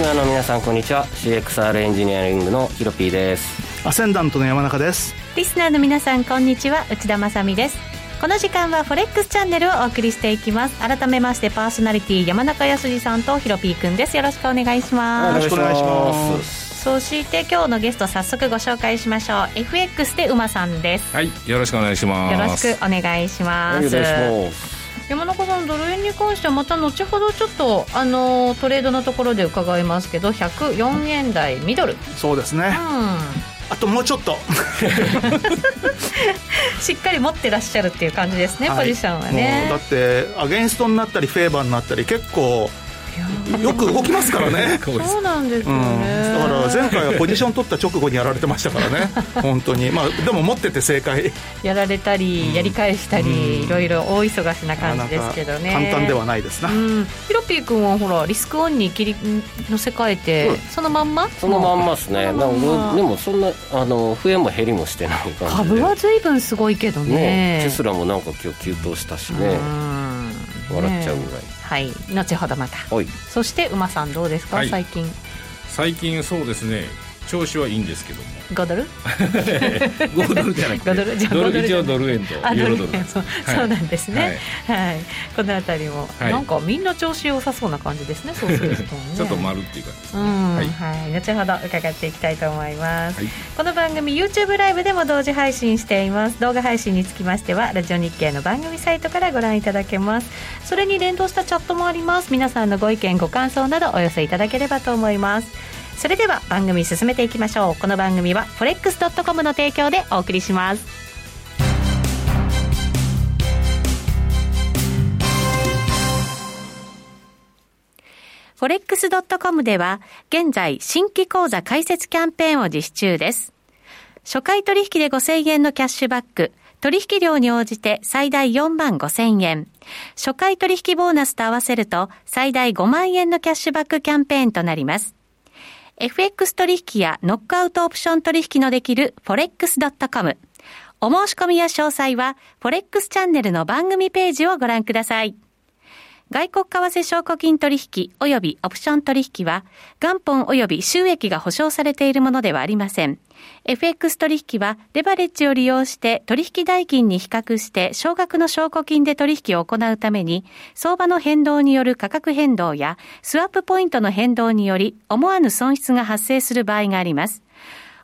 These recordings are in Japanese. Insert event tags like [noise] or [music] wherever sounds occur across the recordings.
リスナーの皆さんこんにちは。CXR エンジニアリングのヒロピーです。アセンダントの山中です。リスナーの皆さんこんにちは。内田まさです。この時間はフォレックスチャンネルをお送りしていきます。改めましてパーソナリティ山中康さんとヒロピーくんです。よろしくお願いします。よろしくお願いします。そして今日のゲスト早速ご紹介しましょう。FX で馬さんです。はいよろしくお願いします。よろしくお願いします。お願いします山中さんドル円に関してはまた後ほどちょっとあのトレードのところで伺いますけど104円台ミドル。そうですね、うん、あともうちょっと。[laughs] しっかり持ってらっしゃるっていう感じですね、はい、ポジションはね。だってアゲンストになったりフェーバーになったり結構よく動きますからね。[laughs] そう。なんですよね、うん、だから前回はポジション取った直後にやられてましたからね。[laughs] 本当に。まあでも持ってて正解。やられたり、うん、やり返したり、いろいろ大忙しな感じですけどね。簡単ではないですな、うん、ヒロピー君はほらリスクオンに切り乗せ替えて、うん、そのまんま？そのまんまですね。でもそんなあの増えも減りもしてない感じで。株は随分すごいけどね。ねテスラもなんか今日急騰したしね。笑っちゃうぐらい、ねはい。後ほどまた。そして馬さんどうですか、はい、最近。最近そうですね。調子はいいんですけども5ドル5ドルじゃなくて。ドルじゃドル一応ドル円とユーロドルそう,、そうなんですね、はい、はい、この辺りも、はい、なんかみんな調子良さそうな感じですね [laughs] そうすると、ね、ちょっと丸っていう感じですね、はい、はい、後ほど伺っていきたいと思います、はい、この番組 YouTube ライブでも同時配信しています。動画配信につきましてはラジオ日経の番組サイトからご覧いただけます。それに連動したチャットもあります。皆さんのご意見ご感想などお寄せいただければと思いますそれでは番組進めていきましょうこの番組は forex.com の提供でお送りしますフォレックスドットコムでは、現在、新規講座開設キャンペーンを実施中です。初回取引で5000円のキャッシュバック、取引量に応じて最大4万5000円。初回取引ボーナスと合わせると最大5万円のキャッシュバックキャンペーンとなります。FX 取引やノックアウトオプション取引のできる forex.com。お申し込みや詳細は forex チャンネルの番組ページをご覧ください。外国為替証拠金取引及びオプション取引は元本及び収益が保証されているものではありません。FX 取引はレバレッジを利用して取引代金に比較して少額の証拠金で取引を行うために相場の変動による価格変動やスワップポイントの変動により思わぬ損失が発生する場合があります。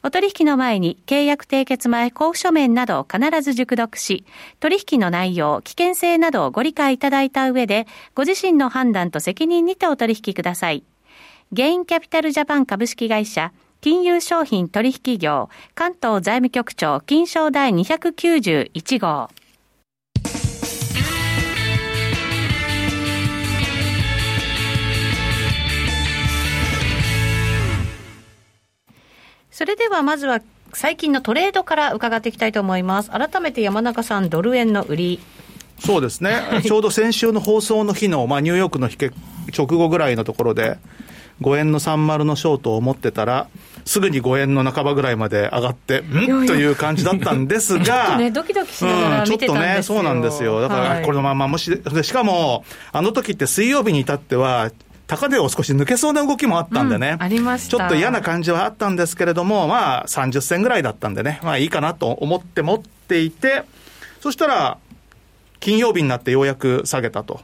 お取引の前に契約締結前交付書面などを必ず熟読し、取引の内容、危険性などをご理解いただいた上で、ご自身の判断と責任にてお取引ください。ゲインキャピタルジャパン株式会社、金融商品取引業、関東財務局長、金賞第291号。それではまずは最近のトレードから伺っていきたいと思います。改めて山中さん、ドル円の売り。そうですね、ちょうど先週の放送の日の、まあ、ニューヨークの直後ぐらいのところで、5円の30のショートを持ってたら、すぐに5円の半ばぐらいまで上がって、ん？という感じだったんですが、ね、ドキドキしながら見てたんですよ、うん、ちょっとね、そうなんですよ。だから、このままもし、しかも、あの時って水曜日に至っては、高値を少し抜けそうな動きもあったんでね、うん、ありましちょっと嫌な感じはあったんですけれども、まあ、30銭ぐらいだったんでね、まあいいかなと思って持っていて、そしたら、金曜日になってようやく下げたと。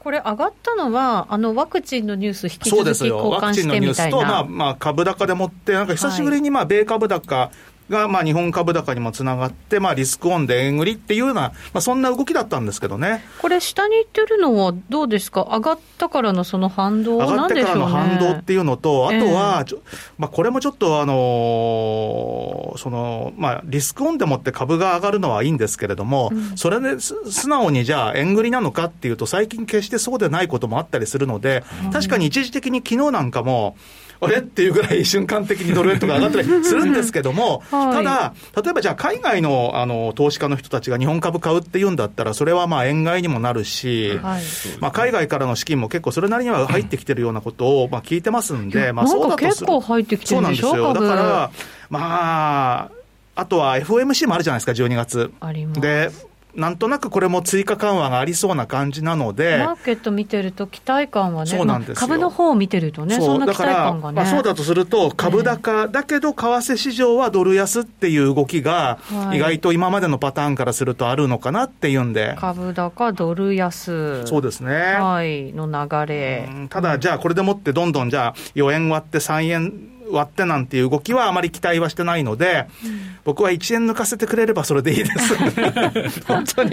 これ、上がったのは、あのワクチンのニュース、引き続き交換してみたいな。そうですよ、ワクチンのニュースと、まあまあ、株高でもって、なんか久しぶりにまあ米株高が、まあ、日本株高にもつながって、まあ、リスクオンで円売りっていうような、まあ、そんな動きだったんですけどね。これ、下に行ってるのはどうですか、上がったからのその反動、上がってからの反動っていうのと、あとは、えー、まあ、これもちょっと、あのー、その、まあ、リスクオンでもって株が上がるのはいいんですけれども、うん、それで素直にじゃあ、円売りなのかっていうと、最近決してそうでないこともあったりするので、確かに一時的に昨日なんかも、あれ？っていうぐらい瞬間的にドル円とか上がったりするんですけども、はい、ただ、例えばじゃあ海外のあの投資家の人たちが日本株買うっていうんだったら、それはまあ円買いにもなるし、はい、まあ海外からの資金も結構それなりには入ってきてるようなことをまあ聞いてますんで、まあそうだと結構入ってきてるんでしょ？そうなんですよ。だから、まあ、あとは FOMC もあるじゃないですか、12月。で、なんとなくこれも追加緩和がありそうな感じなので、マーケット見てると、期待感はね、そうなんです株の方を見てるとね、そんな期待感がね。まあ、そうだとすると、株高、だけど為替市場はドル安っていう動きが、意外と今までのパターンからするとあるのかなっていうんで。株高、ドル安？そうですね。はい、の流れ。ただ、じゃあこれでもってどんどんじゃあ4円割って3円割ってなんていう動きはあまり期待はしてないので、うん、僕は1円抜かせてくれればそれでいいです。[laughs] 本当に。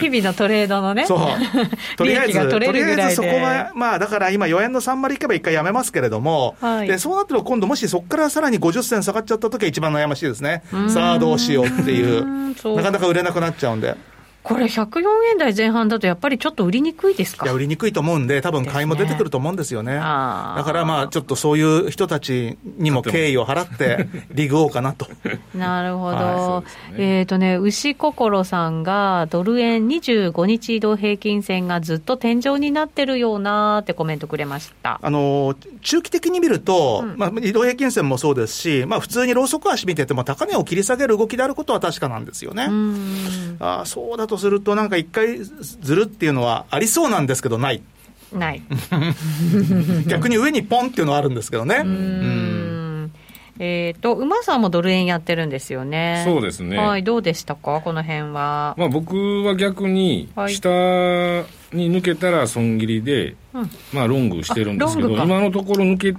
日々のトレードのね。そう。[laughs] とりあえず、とりあえずそこは、まあだから今4円の3割いけば1回やめますけれども、はい、でそうなってると今度もしそこからさらに50銭下がっちゃった時は一番悩ましいですね。さあどうしようっていう。なかなか売れなくなっちゃうんで。これ、104円台前半だと、やっぱりちょっと売りにくいですか？いや、売りにくいと思うんで、多分買いも出てくると思うんですよね。ねだからまあ、ちょっとそういう人たちにも敬意を払って、[laughs] リグおうかなと。なるほど。はい、ね、えっ、ー、とね、牛心さんが、ドル円25日移動平均線がずっと天井になってるようなってコメントくれました。あの、中期的に見ると、うん、まあ、移動平均線もそうですし、まあ、普通にローソク足見てても、高値を切り下げる動きであることは確かなんですよね。あそうだとすると、なんか一回ずるっていうのはありそうなんですけど、ない。ない。[laughs] 逆に上にポンっていうのはあるんですけどね。うんえっ、ー、と、馬さんもドル円やってるんですよね。そうですね。はい、どうでしたか、この辺は。まあ、僕は逆に、下に抜けたら損切りで、はい、まあ、ロングしてるんですけど、今のところ抜け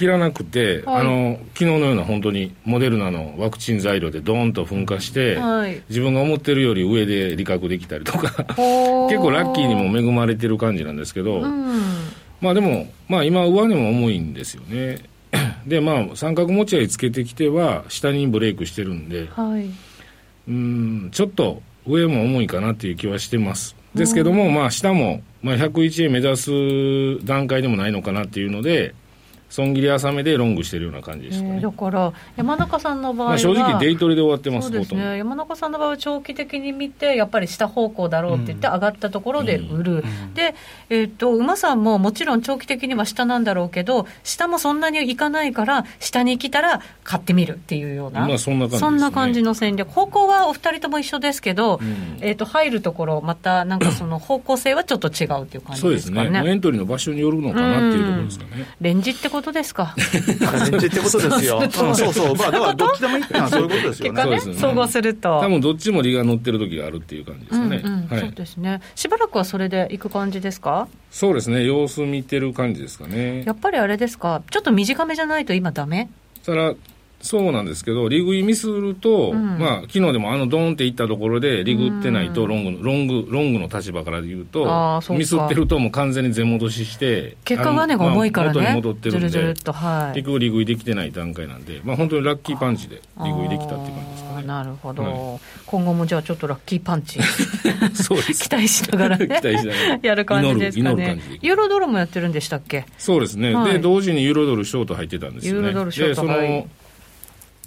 切らなくて、はい、あの昨日のような本当にモデルナのワクチン材料でどーんと噴火して、はい、自分が思ってるより上で利確できたりとか [laughs] 結構ラッキーにも恵まれてる感じなんですけど、うん、まあでも、まあ、今上値も重いんですよね。[clears throat] でまあ三角持ち合いつけてきては下にブレイクしてるんで、はい、うんちょっと上も重いかなっていう気はしてます。ですけども、まあ下も、まあ、101円目指す段階でもないのかなっていうので損切り浅めでロングしてるような感じですかね、えー、だから山中さんの場合は、まあ、正直デイトレで終わってますそうですね。山中さんの場合は長期的に見てやっぱり下方向だろうって言って上がったところで売る、うん、で、えーと、馬さんももちろん長期的には下なんだろうけど下もそんなにいかないから下に来たら買ってみるっていうような、まあ、そんな感じ、ね、そんな感じの戦略。方向はお二人とも一緒ですけど、うん、えーと、入るところまたなんかその方向性はちょっと違うっていう感じですかねそうですねエントリーの場所によるのかなっていうところですかね、うん、レンジってことですか？ってことですよ。[laughs] そうそう。まあ、だからどっちでもいいってのはそういうことですよね。ね総合すると。多分どっちも利が乗ってる時があるっていう感じですかね。そうですね。しばらくはそれでいく感じですか？そうですね。様子見てる感じですかね。やっぱりあれですか、ちょっと短めじゃないと今ダメ？それはそうなんですけど、リグイミスると、うん、まあ昨日でもあのドーンっていったところで、リグってないと、ロング、ロング、ロングの立場から言うと、ミスってると、もう完全に全戻しして、結果がね、重いからね、元に戻ってるんで、ずるずるっと、はい、結局、リグイできてない段階なんで、まあ本当にラッキーパンチでリグイできたっていう感じですかね。なるほど、はい、今後もじゃあ、ちょっとラッキーパンチ、[laughs] そうです。期待しながらね、[laughs] 期待しながら。やる感じですかね。ユーロドルもやってるんでしたっけ？そうですね、はい、で同時にユーロドルショート入ってたんですよね。ユーロドルショートでその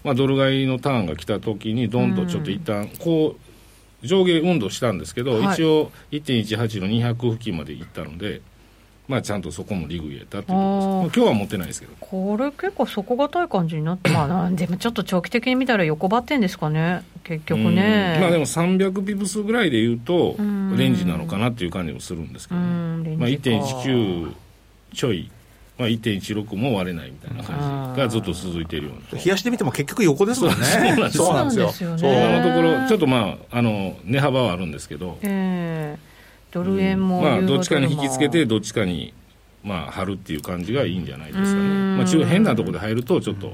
まあ、ドル買いのターンが来たときに、どんとちょっと一旦こう上下運動したんですけど、はい、一応1.18の200付近までいったので、まあ、ちゃんとそこもリグ入れたっていうことです、今日は持ってないですけど。これ、結構底堅い感じになって、まあ、でもちょっと長期的に見たら横ばってんですかね、結局ね。まあ、でも300ピプスぐらいでいうと、レンジなのかなっていう感じもするんですけど、ね、まあ、1.19ちょい。まあ、1.16も割れないみたいな感じがずっと続いているような。冷やしてみても結局横ですもんね。そうなんですよ。そう今のところちょっとまああの値幅はあるんですけど、えー、ドル円も、まあ、どっちかに引きつけてどっちかにまあ張るっていう感じがいいんじゃないですかね、まあ、中変なところで入るとちょっと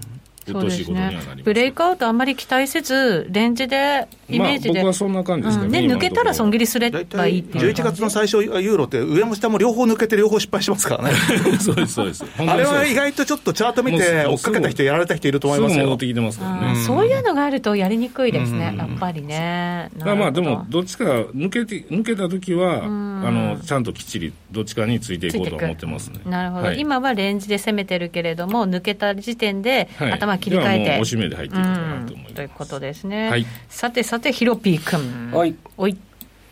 うとしいことにはなります、ね、ブレイクアウトあんまり期待せず、レンジで、イメージで、まあ、僕はそんな感じですかね、うん、抜けたら損切りすればいいっていう。11月の最初、ユーロって、上も下も両方抜けて、両方失敗しますからね、[laughs] そうです、そうです、あれは意外とちょっとチャート見て、追っかけた人、やられた人いると思いますよ。そういうのがあるとやりにくいですね、やっぱりね。まあまあ、でも、どっちか抜けて抜けたときは、あの、ちゃんときっちりどっちかについていこうと思ってますね。なるほど、はい、今はレンジで攻めてるけれども、抜けた時点で、頭切り替えて。めで入っていくかなと思います、ということですね、はい、さてさてヒロピー君はい。おい。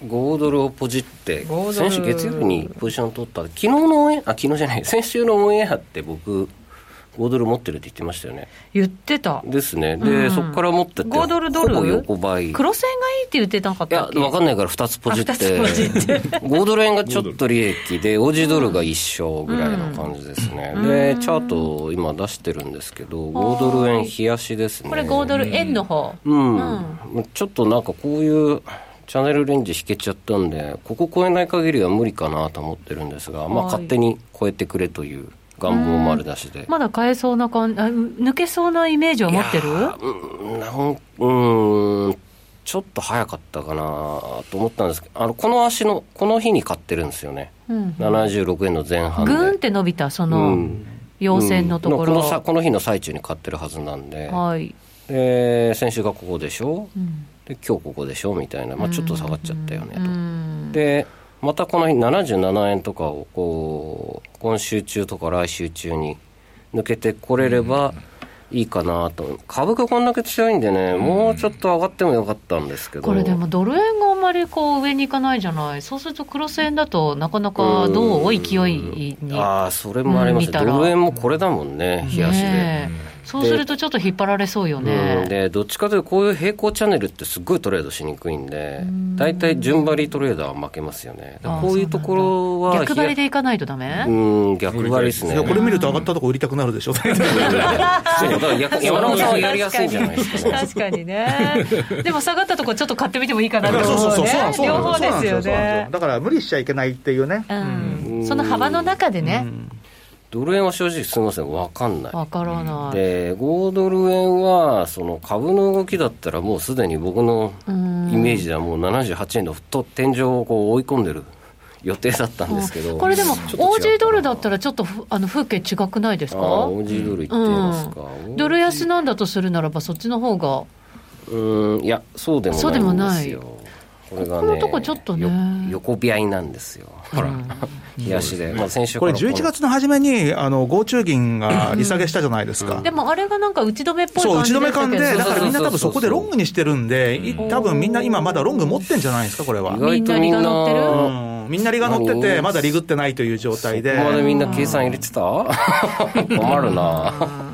5ドルをポジって先週月曜日にポジション取った。昨日のオンエあ昨日じゃない。先週のオンエアって僕5ドル持ってるって言ってましたよね。言ってた。ですね。で、うん、そこから持ってて、5ドルドル？ほぼ横ばい。黒線がいいって言ってなかったっけ？いや、わかんないから2つポジって。5ドル円がちょっと利益で、オジドルが1勝ぐらいの感じですね。うん、で、チャート今出してるんですけど、5ドル円冷やしですね。これ5ドル円の方。うん。うん、ちょっとなんかこういう、チャンネルレンジ引けちゃったんで、ここ超えない限りは無理かなと思ってるんですが、まあ、勝手に超えてくれという願望丸出しで。まだ買えそうな感じ、抜けそうなイメージを持ってる？うん、うん、ちょっと早かったかなと思ったんですけど、あのこの足の、この日に買ってるんですよね、うん、76円の前半で。ぐーんって伸びた、その、うん、陽線のところ、うん、このこの日の最中に買ってるはずなんで、はい、で先週がここでしょ、うん、で今日ここでしょ？みたいな、まあ、ちょっと下がっちゃったよねと。でまたこの日77円とかをこう今週中とか来週中に抜けてこれればいいかなと。株がこんだけ強いんでね、もうちょっと上がってもよかったんですけど。これでもドル円があんまりこう上にいかないじゃない。そうするとクロス円だとなかなかどう？勢いにああそれもありますドル円もこれだもんね冷やしで。ねそうするとちょっと引っ張られそうよね。でどっちかというとこういう平行チャンネルってすごいトレードしにくいんで大体順張りトレーダーは負けますよね。こういうところは逆張りでいかないとダメ？うん逆張りですね。これ見ると上がったとこ売りたくなるでしょ。[laughs] そうだから山中さんはやりやすいんじゃないですか、ね、[laughs] 確かにね。でも下がったとこちょっと買ってみてもいいかなと思うね。両方ですよね。だから無理しちゃいけないっていうね、うん、その幅の中でね、うんドル円は正直すみません、分かんない。分からない。で、5ドル円は、その株の動きだったら、もうすでに僕のイメージではもう78円のと天井をこう追い込んでる予定だったんですけど、これでも、OG ドルだったら、ちょっとあの風景違くないですか ?OG ドルいってますか、うん、ドル安なんだとするならば、そっちの方が。うん、いや、そうでもないんですよ。そうでもないこれがね、このとこちょっとね、横び合いなんですよ、ほら、冷やしで、まあ、先週これ、11月の初めに、あの合中銀が利下げしたじゃないですか、でもあれがなんか打ち止めっぽいそう、打ち止め感で、だからみんな多分そこでロングにしてるんで、多分みんな今、まだロング持ってんじゃないですか、これは。みんなりが乗ってる、みんな。りが乗ってて、まだリグってないという状態で。ここまでみんな計算入れてた？[laughs] 困るな。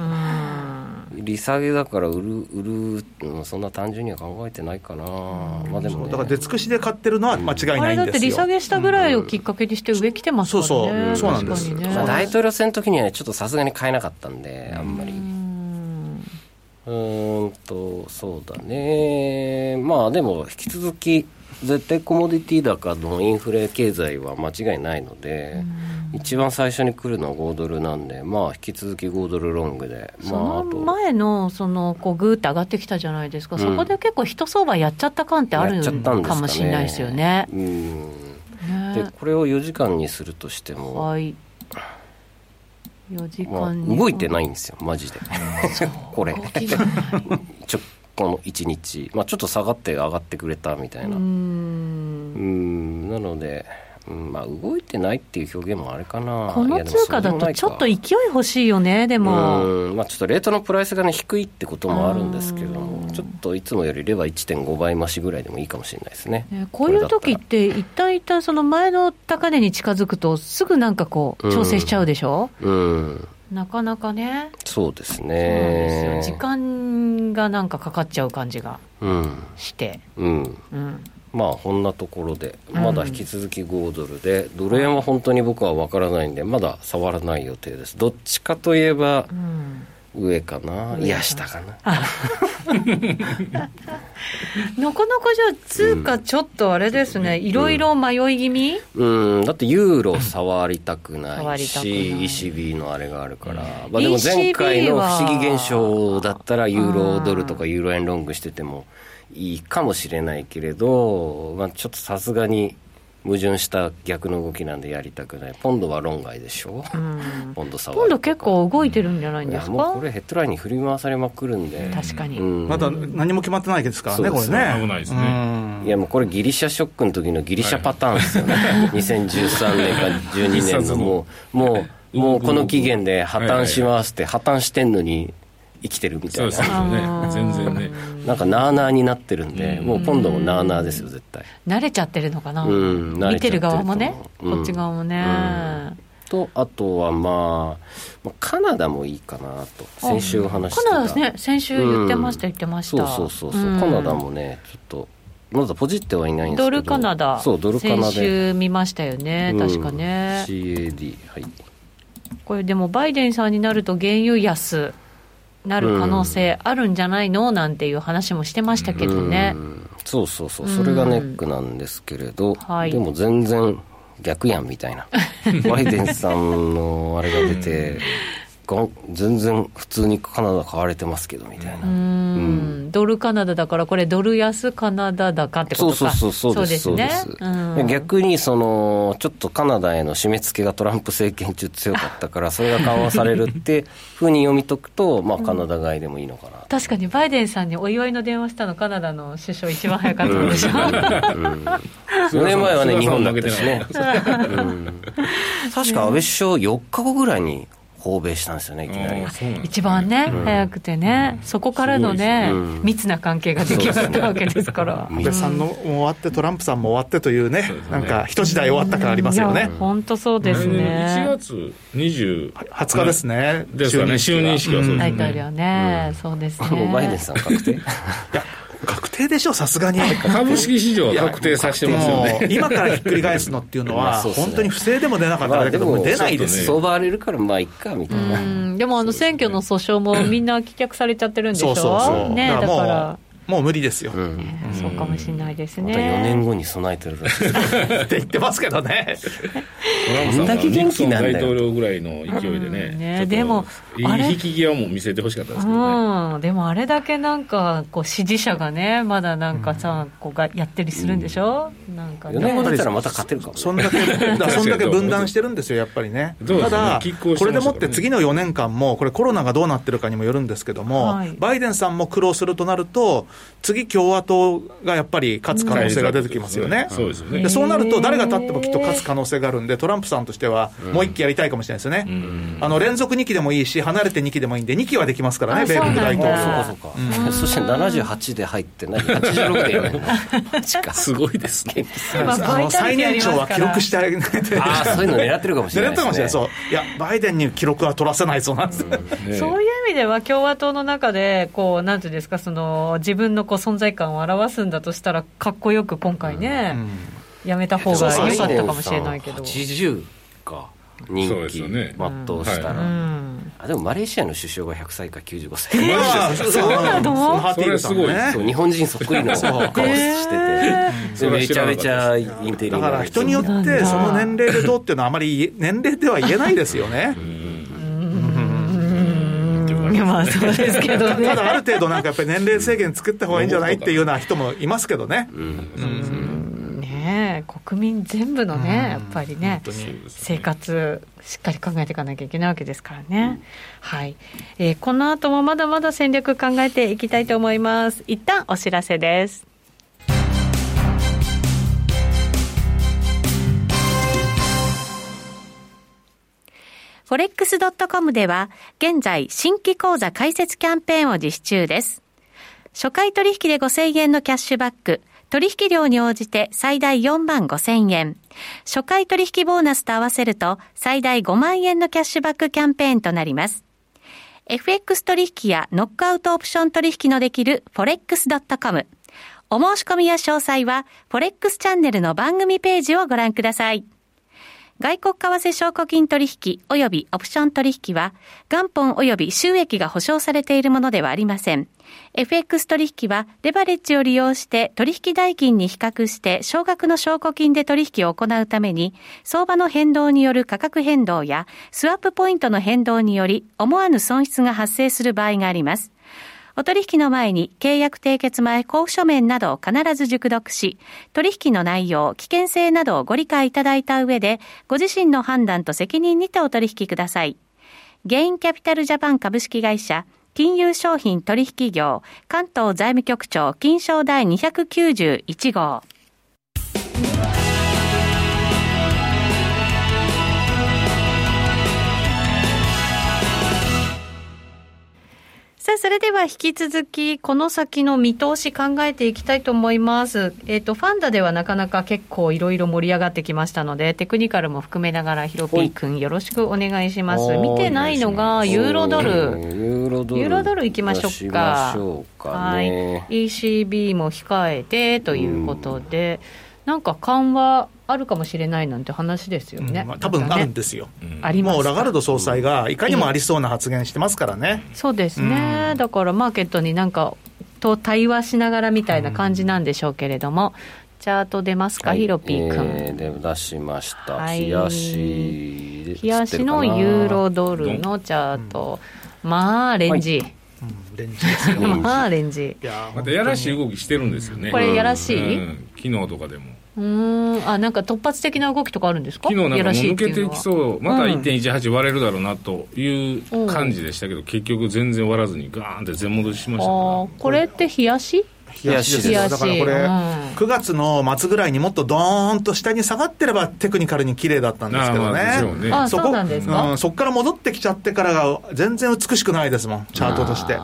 利下げだから売る、売る、そんな単純には考えてないかな、まあでも、ね、だから出尽くしで買ってるのは間違いないんですよ。あれだって利下げしたぐらいをきっかけにして上来てますからね、そうそう、そうなんです、ね、まあ、大統領選の時には、ちょっとさすがに買えなかったんで、あんまり。うんと、そうだね、まあでも、引き続き、絶対コモディティ高のインフレ経済は間違いないので、一番最初に来るのは5ドルなんで、まあ、引き続き5ドルロングで、まあ、その前のそのこうぐーって上がってきたじゃないですか、うん、そこで結構、一相場やっちゃった感ってあるかもしれないですよね。うん。でこれを4時間にするとしても、はい、4時間まあ、動いてないんですよ、マジで、[laughs] これ。[laughs] ちょこの1日、まあ、ちょっと下がって上がってくれたみたいな。うん。なので、うんまあ、動いてないっていう表現もあれかな。この通貨だとちょっと勢い欲しいよねでも。うん、まあ、ちょっとレートのプライスが、ね、低いってこともあるんですけどちょっといつもよりレバー1.5倍増しぐらいでもいいかもしれないですね、ね、こういう時って一旦一旦その前の高値に近づくとすぐなんかこう調整しちゃうでしょ、うん、うんなかなかね。そうですね。時間がなんかかかっちゃう感じがして、うん、うん、まあこんなところでまだ引き続き5ドルで、ドル円は本当に僕は分からないんでまだ触らない予定です。どっちかといえば、うん上かな？いや下かな？な [laughs] かなかじゃあ通貨ちょっとあれですね、いろいろ迷い気味？うん。だってユーロ触りたくないし ECB のあれがあるから、まあ、でも前回の不思議現象だったらユーロドルとかユーロ円ロングしててもいいかもしれないけれど、まあ、ちょっとさすがに矛盾した逆の動きなんでやりたくない。ポンドは論外でしょ、うん、ポンド触ポンド結構動いてるんじゃないんですか、もうこれヘッドラインに振り回されまくるんで。確かに、うん、まだ何も決まってないですか？らねこれね。危ないですね、いやもうこれギリシャショックの時のギリシャパターンですよね、はい、2013年か12年のもうもうもうこの期限で破綻しますって破綻してんのに生きてるみたいな。そうですね。全然ね。なんかなあなあになってるんで、もう今度もなあなあですよ絶対。慣れちゃってるのかな、うん、見てる側もねこっち側もね、とあとはまあカナダもいいかなと。先週話してた。カナダね。先週言ってました、うん、言ってました。そうそうそうそう、うん、カナダもねちょっとまだポジってはいないんですけど。ドルカナダ。そうドルカナダ。先週見ましたよね、確かね。CAD はい。これでもバイデンさんになると原油安なる可能性あるんじゃないの、なんていう話もしてましたけどね、うそうそうそう。それがネックなんですけれど、はい、でも全然逆やんみたいな。[laughs] バイデンさんのあれが出て [laughs] 全然普通にカナダ買われてますけどみたいな、うん、ドルカナダだからこれドル安カナダ高ってことか。そうそうそうそうです。そうです、ね、逆にそのちょっとカナダへの締め付けがトランプ政権中強かったから [laughs] それが緩和されるってふうに読み解くと、まあ、カナダ買いでもいいのかな、うん、確かにバイデンさんにお祝いの電話したのカナダの首相一番早かったでしょ、うん、4年前はね日本だったしね、うん、確か安倍首相4日後ぐらいに訪米したんですよね、いきなり。一番ね、うん、早くてね、そこからのね、密な関係が出来上がったわけですから。安倍さんの終わって、トランプさんも終わってというね、なんか、一時代終わった感ありますよね。本当そうですね。1月20 20日ですね。ですね、就任式はそうですね。大統領ね、そうですね。もうバイデンさん確定いや確定でしょ、さすがに。株式市場は確定させてますよね。今からひっくり返すのっていうのは、本当に不正でも出なかったらだけど、出ないです相場荒れるから、まあいっかみたいな。でも、あの選挙の訴訟もみんな棄却されちゃってるんでしょ、そうそうそうね、だから。もう無理ですよ、うん。そうかもしれないですね、ま、4年後に備えてるらしいって言ってますけどね。[laughs] どんだけ元気なんだよ。大統領ぐらいの勢いでね,、ねでもいい引き際も見せてほしかったですけどね、うん、でもあれだけなんかこう支持者がねまだなんかさ、こうがやったりするんでしょ、うん、なんか、ね、4年後だったらまた勝てるかも、そんだけ [laughs] そんだけ分断してるんですよやっぱりね。ただこれでもって次の4年間もこれコロナがどうなってるかにもよるんですけども、はい、バイデンさんも苦労するとなると次共和党がやっぱり勝つ可能性が出てきますよね。そうですよね。そうなると、誰が勝ってもきっと勝つ可能性があるんで、トランプさんとしては、もう一期やりたいかもしれないですよね。あの連続2期でもいいし、離れて2期でもいいんで、2期はできますからね、米国大統領は。そうかそうか。そして78で入って、何、86でやめるの [laughs] すごいですね。あの最年長は記録してあげないと。ああ、そういうの狙ってるかもしれない。狙ってるかもしれない。そう。いや、バイデンに記録は取らせないそうなんです。そういう意味では、共和党の中で、こう、なんていうんですか、その、自分のこう存在感を表すんだとしたら、かっこよく今回ね、うん、やめた方が良かったかもしれないけど。80か。人気全うしたら、あでもマレーシアの首相が100歳か95歳。えー、そうなのそれすごい。そう。日本人そっくりの顔してて、めちゃめちゃインテリだから人によってその年齢でどうっていうのはあまり年齢では言えないですよね。まあそうですけどね。[laughs] ただある程度なんかやっぱり年齢制限作った方がいいんじゃないっていうような人もいますけどね。ね国民全部のね、やっぱりね、生活、しっかり考えていかなきゃいけないわけですからね。はい。えー、この後もまだまだ戦略考えていきたいと思います。一旦お知らせです。forex.com では現在新規講座開設キャンペーンを実施中です。初回取引で5000円のキャッシュバック、取引量に応じて最大4万5000円。初回取引ボーナスと合わせると最大5万円のキャッシュバックキャンペーンとなります。FX 取引やノックアウトオプション取引のできる forex.com。お申し込みや詳細は forex チャンネルの番組ページをご覧ください。外国為替証拠金取引及びオプション取引は、元本及び収益が保証されているものではありません。FX 取引は、レバレッジを利用して取引代金に比較して少額の証拠金で取引を行うために、相場の変動による価格変動や、スワップポイントの変動により、思わぬ損失が発生する場合があります。お取引の前に契約締結前交付書面などを必ず熟読し、取引の内容、危険性などをご理解いただいた上で、ご自身の判断と責任にてお取引ください。ゲインキャピタルジャパン株式会社、金融商品取引業、関東財務局長、金賞第291号。さあ、それでは引き続き、この先の見通し考えていきたいと思います。えっ、ー、と、ファンダではなかなか結構いろいろ盛り上がってきましたので、テクニカルも含めながら、ヒロピー君よろしくお願いします。見てないのが、ユーロドル。ユーロドル。ユーロドルいきましょうか。うかはい。ECB も控えてということで、なんか緩和あるかもしれないなんて話ですよね、うんまあ、多分あるんですよ、ねうん、もうラガルド総裁がいかにもありそうな発言してますからね、うん、そうですね、うん、だからマーケットになんかと対話しながらみたいな感じなんでしょうけれども、チャート出ますか、はい、ヒロピー君、えー、出しました、はい、冷やし冷やしのユーロドルのチャート、まあレンジ、はいレンジですよ。まあレンジ。またやらしい動きしてるんですよね。これやらしい、うん、昨日とかでも。うん。あなんか突発的な動きとかあるんですか？昨日なんか抜けてきそう。また1.18割れるだろうなという感じでしたけど、うん、結局全然割らずにガーンって全戻ししましたこれって冷やし？冷やしですだからこれ、うん、9月の末ぐらいにもっとどーんと下に下がってればテクニカルに綺麗だったんですけどね。あそこなんですか、うん、そこから戻ってきちゃってからが全然美しくないですもんチャートとして。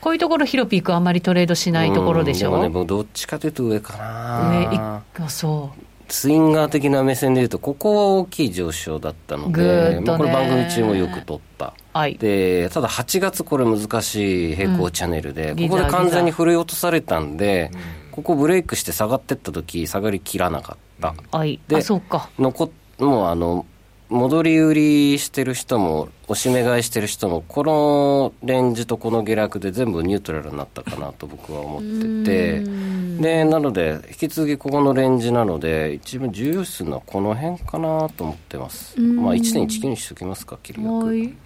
こういうところヒロピークあんまりトレードしないところでしょ？う、うん、でもねどっちかというと上かな。上そうスインガー的な目線でいうと、ここは大きい上昇だったので、まあ、これ、番組中もよく取った、はい、でただ8月、これ、難しい平行チャンネルで、うん、ここで完全に振り落とされたんで、ここブレイクして下がってった時下がりきらなかった、はい、でそうか。残もうあの戻り売りしてる人も、押し目買いしてる人も、このレンジとこの下落で全部ニュートラルになったかなと僕は思ってて、で、なので、引き続きここのレンジなので、一番重要視するのはこの辺かなと思ってます。まあ、1.19にしておきますか、切り額。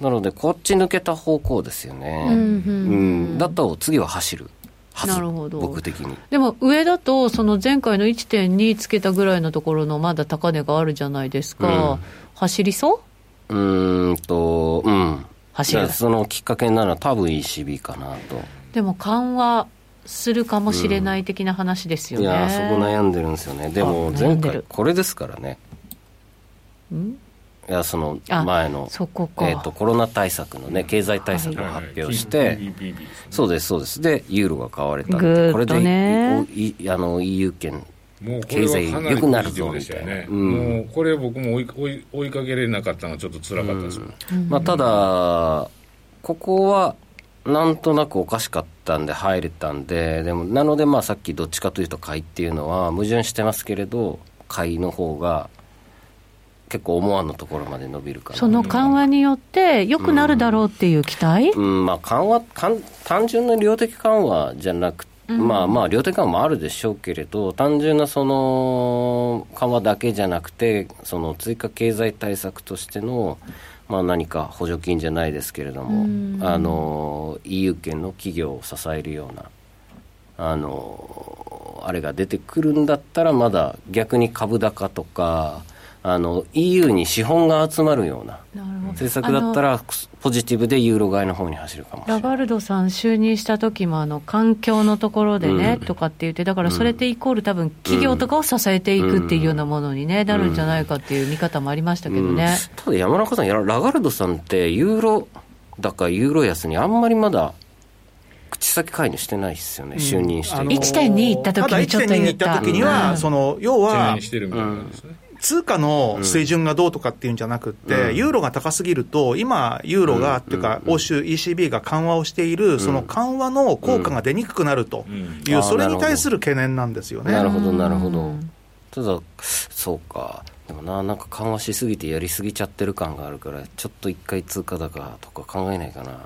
なので、こっち抜けた方向ですよね。うん、だと次は走る。なるほど。僕的に。でも上だとその前回の1.2つけたぐらいのところのまだ高値があるじゃないですか、うん、走りそう？うんとうん。走る。そのきっかけなら多分 ECB かなと。でも緩和するかもしれない的な話ですよね、うん、いやそこ悩んでるんですよね。でも前回これですからね。ん？いやその前のそこえーと、コロナ対策のね経済対策を発表して、はい、そうですそうです。でユーロが買われたこれでいあの EU 圏経済良くなるぞみたいな、ね。うん、もうこれ僕も追い追い追いかけれなかったのがちょっと辛かったです、うん、まあ、ただここはなんとなくおかしかったんで入れたんででもなのでまあさっきどっちかというと買いっていうのは矛盾してますけれど買いの方が結構思わぬところまで伸びるかその緩和によって良くなるだろうっていう期待、うん、うん、まあ、緩和単純な量的緩和じゃなくて、うん、まあまあ量的緩和もあるでしょうけれど単純なその緩和だけじゃなくてその追加経済対策としてのまあ、何か補助金じゃないですけれども、うん、あの EU 圏の企業を支えるようなあのあれが出てくるんだったらまだ逆に株高とかあの EU に資本が集まるような政策だったらポジティブでユーロ買いの方に走るかもしれない。ラガルドさん就任した時もあの環境のところでね、うん、とかって言ってだからそれってイコール多分企業とかを支えていくっていうようなものに、ね、なるんじゃないかっていう見方もありましたけどね、うん、ただ山中さんラガルドさんってユーロ高ユーロ安にあんまりまだ口先介入してないですよね、就任して、あのー、1.2行った時にちょっと言った。ただ1.2行った時には、その要は、通貨の水準がどうとかっていうんじゃなくて、うん、ユーロが高すぎると、今、ユーロが、っていうか、欧州 ECB が緩和をしている、その緩和の効果が出にくくなるという、それに対する懸念なんですよね。なるほど、なるほど。ただ、そうか。でもな、なんか緩和しすぎてやりすぎちゃってる感があるから、ちょっと一回通貨高とか考えないかな。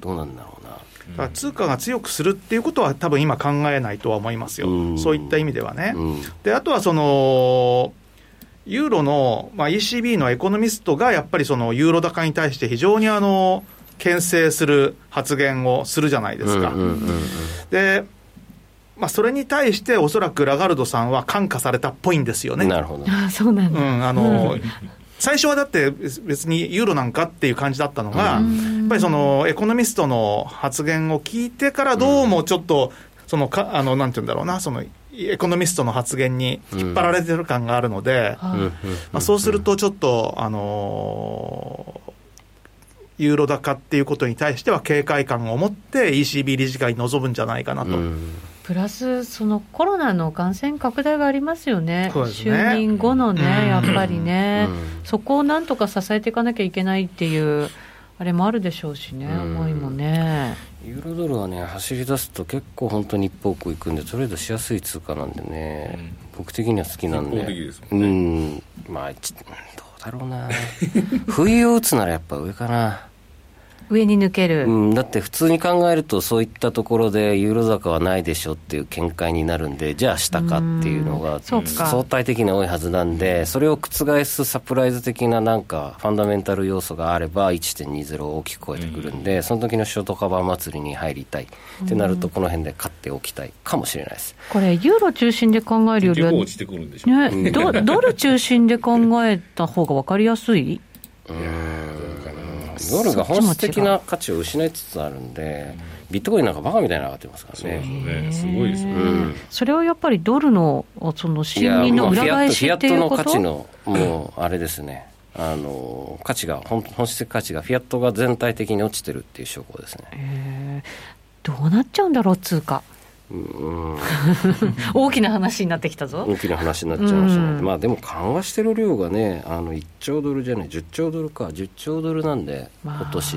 どうなんだろうな。だ通貨が強くするっていうことは、多分今考えないとは思いますよ、そういった意味ではね。であとはそのユーロの、まあ、ECB のエコノミストがやっぱりそのユーロ高に対して非常にあの牽制する発言をするじゃないですか。で、まあ、それに対しておそらくラガルドさんは感化されたっぽいんですよね。なるほど。あそうなんだ。うん、あの、最初はだって別にユーロなんかっていう感じだったのが、やっぱりそのエコノミストの発言を聞いてからどうもちょっと、そのか、あの、なんて言うんだろうな、そのエコノミストの発言に引っ張られてる感があるので、まあ、そうするとちょっと、あのー、ユーロ高っていうことに対しては警戒感を持って ECB 理事会に臨むんじゃないかなと。プラス、そのコロナの感染拡大がありますよね、ね。就任後のね、やっぱりね、そこをなんとか支えていかなきゃいけないっていう、あれもあるでしょうしね、思いもね。ユーロドルはね、走り出すと結構本当に一方向いくんで、トレードしやすい通貨なんでね、うん、僕的には好きなんで、でね、うん、まあ、どうだろうな、[laughs] 冬を打つならやっぱ上かな。上に抜ける、うん、だって普通に考えると、そういったところでユーロ高はないでしょっていう見解になるんで、じゃあ下かっていうのが相対的に多いはずなんで、それを覆すサプライズ的ななんか、ファンダメンタル要素があれば、1.20を大きく超えてくるんで、その時のショートカバー祭りに入りたい。ってなると、この辺で勝っておきたいかもしれないです。これ、ユーロ中心で考えるよりは、ドル中心で考えた方が分かりやすい？うんドルが本質的な価値を失いつつあるんで、ビットコインなんかバカみたいに上がってますからね。すごいですね、それはやっぱりドルのその信任の裏返しっていうこと？フィアットの価値の、もうあれですね。あの価値が本本質的価値がフィアットが全体的に落ちてるっていう証拠ですね。どうなっちゃうんだろう通貨。大きな話になってきたぞ。大きな話になっちゃいましたね、まあでも緩和してる量がねあの1兆ドルじゃない10兆ドルか。10兆ドルなんで、今年。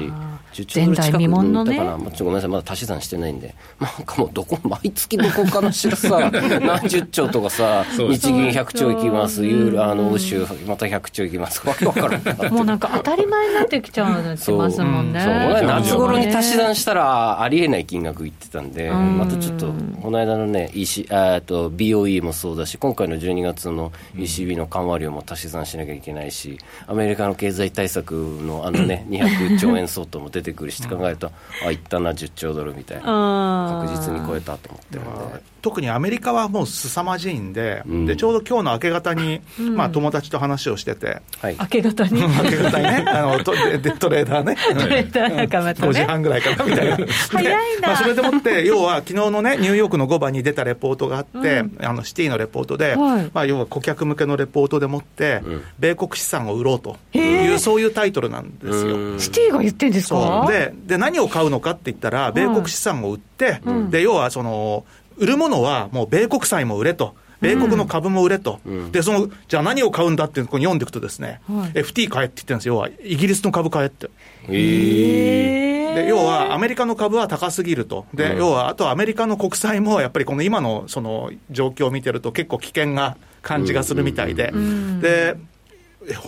10兆ドル近く抜いたかな、ね、ちょごめんなさいまだ足し算してないんで。なんかもうどこ毎月どこかのしらさ [laughs] 何十兆とかさ日銀100兆いきます。ユーロあの欧州また100兆いきます。わけわからんもうなんか当たり前になってきちゃうってますもんね。そう、う。ん、夏頃に足し算したらありえない金額いってたんで、またちょっとこの間のね、EC、あと BOE もそうだし、今回の12月の ECB の緩和量も足し算しなきゃいけないし、アメリカの経済対策のあのね、200兆円相当も出てくるしって考えると、あ、いったな、10兆ドルみたいな、確実に超えたと思ってるんで。特にアメリカはもう凄まじいんで、うん、でちょうど今日の明け方に、うん、まあ、友達と話をしてて、はい、明け方に？明け方にね。あのトでトレーダーね、トレーダー仲間と、ね、5時半ぐらいかなみたいな、早いな、まあ、それでもって、要は昨日のね、ニューヨークの5番に出たレポートがあって、うん、あのシティのレポートで、はい、まあ、要は顧客向けのレポートでもって、米国資産を売ろうと。いう、そういうタイトルなんですよ。シティが言ってんですか？でで何を買うのかって言ったら、米国資産を売って、で要はその売るものはもう米国債も売れと。米国の株も売れと、うん、でそのじゃあ何を買うんだってここに読んでいくとですね、はい、FT 買えって言ってるんですよ、要はイギリスの株買えって。えー、で要はアメリカの株は高すぎると、で、うん、要はあとアメリカの国債もやっぱりこの今のその状況を見てると、結構危険な感じがするみたいで。うん、で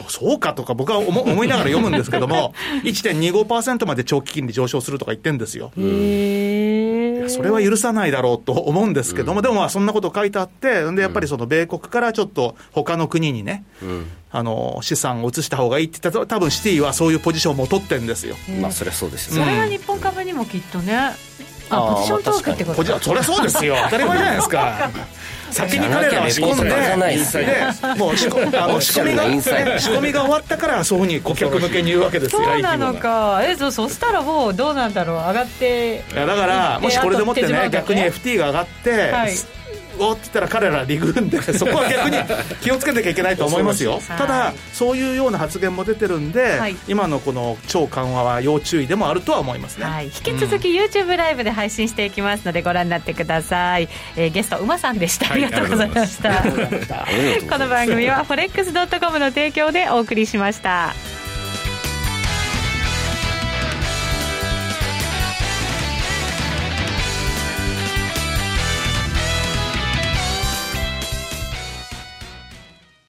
そうかとか僕は思 [laughs] 思いながら読むんですけども、1.25%まで長期金利上昇するとか言ってるんですよ。それは許さないだろうと思うんですけども、うん、でもまあそんなこと書いてあって、でやっぱりその米国からちょっと他の国にね、うん、あの資産を移した方がいいって言ったら、多分シティはそういうポジションも取ってるんですよ。まあそれはそうですよね。それは日本株にもきっとね。あポジショントークってことそれそうですよ。[laughs] 当たり前じゃないですか。先に彼らは仕込んで、もう仕込 [laughs] あの仕込みが、仕込みが終わったから、そういうふうに顧客向けに言うわけですよ。そうなのか、えそそしたらもう、どうなんだろう、上がって。いやだから、もしこれでもってね、逆に FT が上がって、おって言ったら彼らリグんで [laughs] そこは逆に気をつけなきゃいけないと思いますよ。ただそういうような発言も出てるんで、はい、今のこの超緩和は要注意でもあるとは思いますね、はい、引き続き YouTube ライブで配信していきますのでご覧になってください、えー、ゲスト馬さんでした、ありがとうございました。[laughs] この番組は forex.com の提供でお送りしました